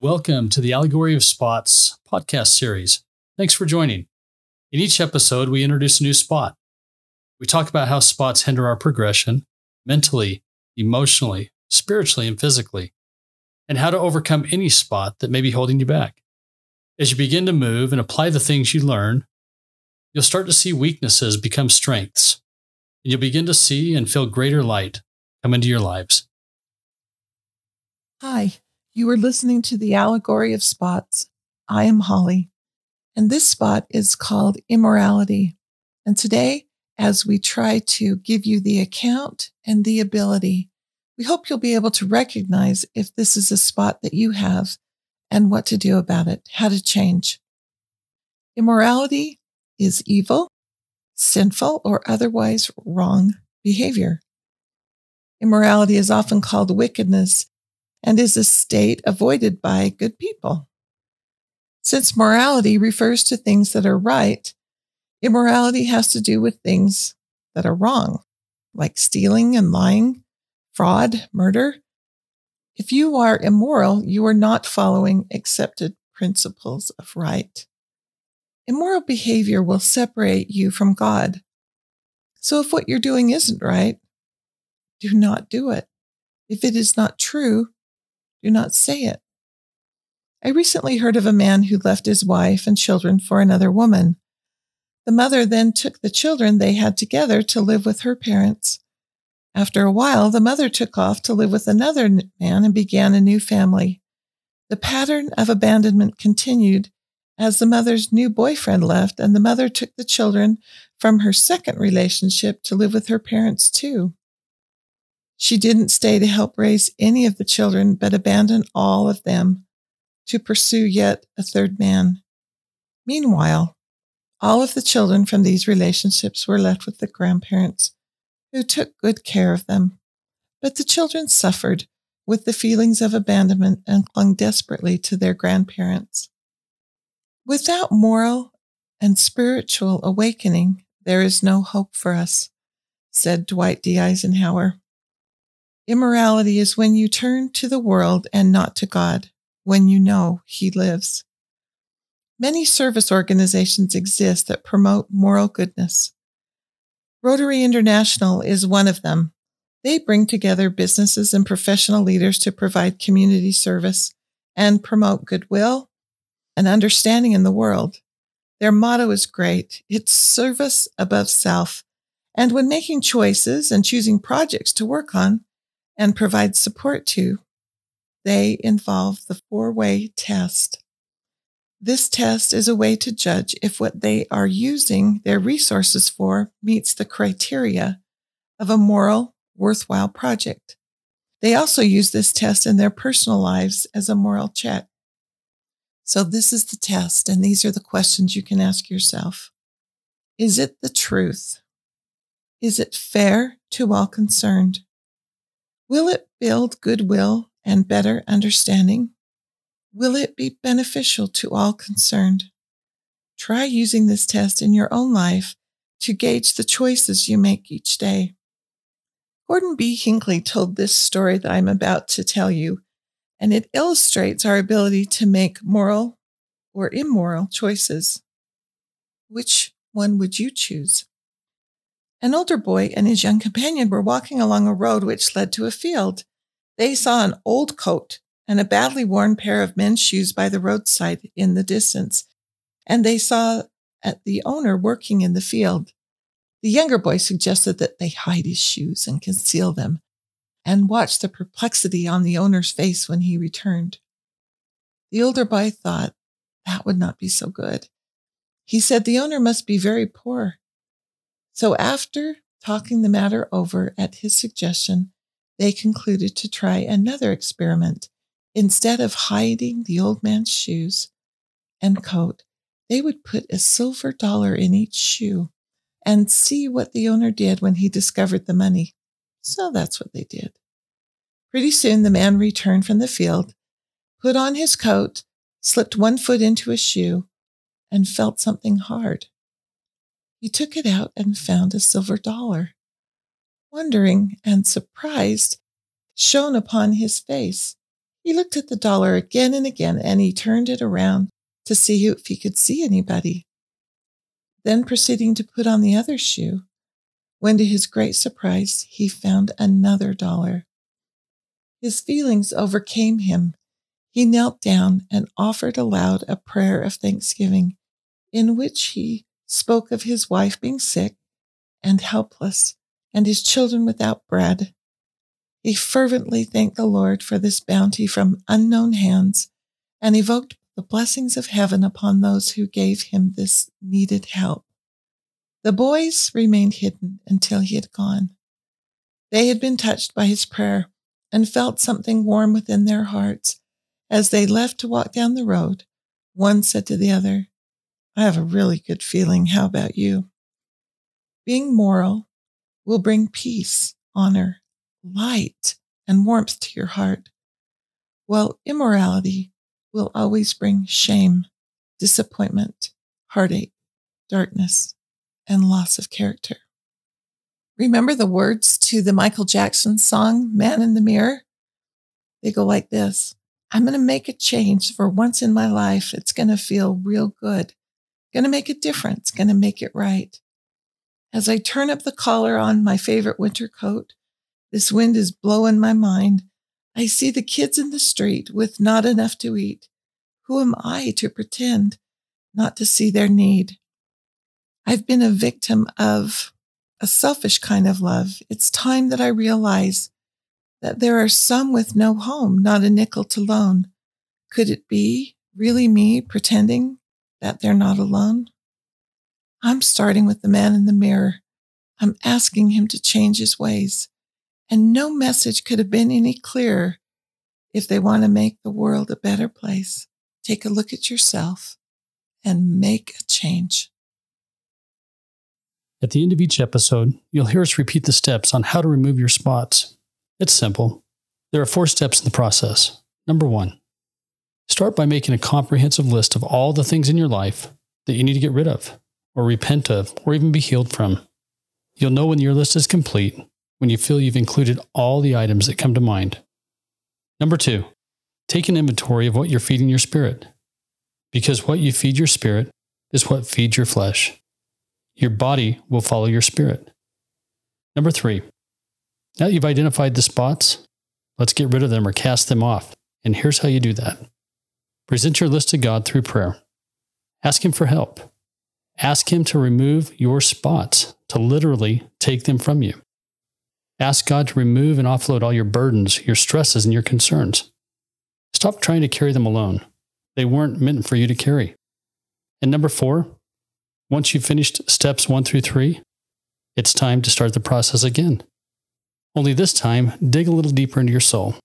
Welcome to the Allegory of Spots podcast series. Thanks for joining. In each episode, we introduce a new spot. We talk about how spots hinder our progression mentally, emotionally, spiritually, and physically, and how to overcome any spot that may be holding you back. As you begin to move and apply the things you learn, you'll start to see weaknesses become strengths, and you'll begin to see and feel greater light come into your lives. Hi, you are listening to the Allegory of Spots. I am Holly, and this spot is called Immorality. And today, as we try to give you the account and the ability, we hope you'll be able to recognize if this is a spot that you have and what to do about it, how to change. Immorality is evil, sinful, or otherwise wrong behavior. Immorality is often called wickedness and is a state avoided by good people. Since morality refers to things that are right, immorality has to do with things that are wrong, like stealing and lying, fraud, murder. If you are immoral, you are not following accepted principles of right. Immoral behavior will separate you from God. So if what you're doing isn't right, do not do it. If it is not true, do not say it. I recently heard of a man who left his wife and children for another woman. The mother then took the children they had together to live with her parents. After a while, the mother took off to live with another man and began a new family. The pattern of abandonment continued as the mother's new boyfriend left, and the mother took the children from her second relationship to live with her parents too. She didn't stay to help raise any of the children, but abandoned all of them to pursue yet a third man. Meanwhile, all of the children from these relationships were left with the grandparents, who took good care of them. But the children suffered with the feelings of abandonment and clung desperately to their grandparents. Without moral and spiritual awakening, there is no hope for us, said Dwight D. Eisenhower. Immorality is when you turn to the world and not to God, when you know He lives. Many service organizations exist that promote moral goodness. Rotary International is one of them. They bring together businesses and professional leaders to provide community service and promote goodwill and understanding in the world. Their motto is great. It's service above self. And when making choices and choosing projects to work on, and provide support to, they involve the four way test. This test is a way to judge if what they are using their resources for meets the criteria of a moral, worthwhile project. They also use this test in their personal lives as a moral check. So this is the test, and these are the questions you can ask yourself. Is it the truth? Is it fair to all concerned? Will it build goodwill and better understanding? Will it be beneficial to all concerned? Try using this test in your own life to gauge the choices you make each day. Gordon B. Hinckley told this story that I'm about to tell you, and it illustrates our ability to make moral or immoral choices. Which one would you choose? An older boy and his young companion were walking along a road which led to a field. They saw an old coat and a badly worn pair of men's shoes by the roadside in the distance, and they saw the owner working in the field. The younger boy suggested that they hide his shoes and conceal them, and watch the perplexity on the owner's face when he returned. The older boy thought that would not be so good. He said the owner must be very poor so after talking the matter over at his suggestion, they concluded to try another experiment. Instead of hiding the old man's shoes and coat, they would put a silver dollar in each shoe and see what the owner did when he discovered the money. So that's what they did. Pretty soon the man returned from the field, put on his coat, slipped one foot into a shoe, and felt something hard. He took it out and found a silver dollar. Wondering and surprised shone upon his face. He looked at the dollar again and again, and he turned it around to see if he could see anybody. Then, proceeding to put on the other shoe, when to his great surprise, he found another dollar. His feelings overcame him. He knelt down and offered aloud a prayer of thanksgiving, in which he spoke of his wife being sick and helpless, and his children without bread. He fervently thanked the Lord for this bounty from unknown hands and evoked the blessings of heaven upon those who gave him this needed help. The boys remained hidden until he had gone. They had been touched by his prayer and felt something warm within their hearts. As they left to walk down the road, one said to the other, I have a really good feeling. How about you? Being moral will bring peace, honor, light, and warmth to your heart, while immorality will always bring shame, disappointment, heartache, darkness, and loss of character. Remember the words to the Michael Jackson song, Man in the Mirror? They go like this I'm going to make a change for once in my life. It's going to feel real good. Going to make a difference. Going to make it right. As I turn up the collar on my favorite winter coat, this wind is blowing my mind. I see the kids in the street with not enough to eat. Who am I to pretend not to see their need? I've been a victim of a selfish kind of love. It's time that I realize that there are some with no home, not a nickel to loan. Could it be really me pretending that they're not alone? I'm starting with the man in the mirror. I'm asking him to change his ways. And no message could have been any clearer. If they want to make the world a better place, take a look at yourself and make a change. At the end of each episode, you'll hear us repeat the steps on how to remove your spots. It's simple. There are four steps in the process. Number one, start by making a comprehensive list of all the things in your life that you need to get rid of, or repent of, or even be healed from. You'll know when your list is complete when you feel you've included all the items that come to mind. Number two, take an inventory of what you're feeding your spirit, because what you feed your spirit is what feeds your flesh. Your body will follow your spirit. Number three, now that you've identified the spots, let's get rid of them or cast them off. And here's how you do that present your list to God through prayer. Ask Him for help. Ask Him to remove your spots, to literally take them from you. Ask God to remove and offload all your burdens, your stresses, and your concerns. Stop trying to carry them alone. They weren't meant for you to carry. And number four, once you've finished steps one through three, it's time to start the process again. Only this time, dig a little deeper into your soul,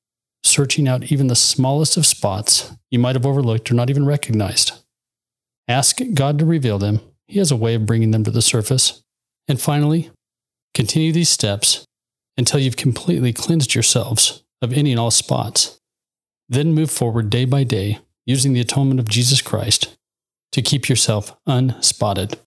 searching out even the smallest of spots you might have overlooked or not even recognized. Ask God to reveal them. He has a way of bringing them to the surface. And finally, continue these steps until you've completely cleansed yourselves of any and all spots. Then move forward day by day using the atonement of Jesus Christ to keep yourself unspotted.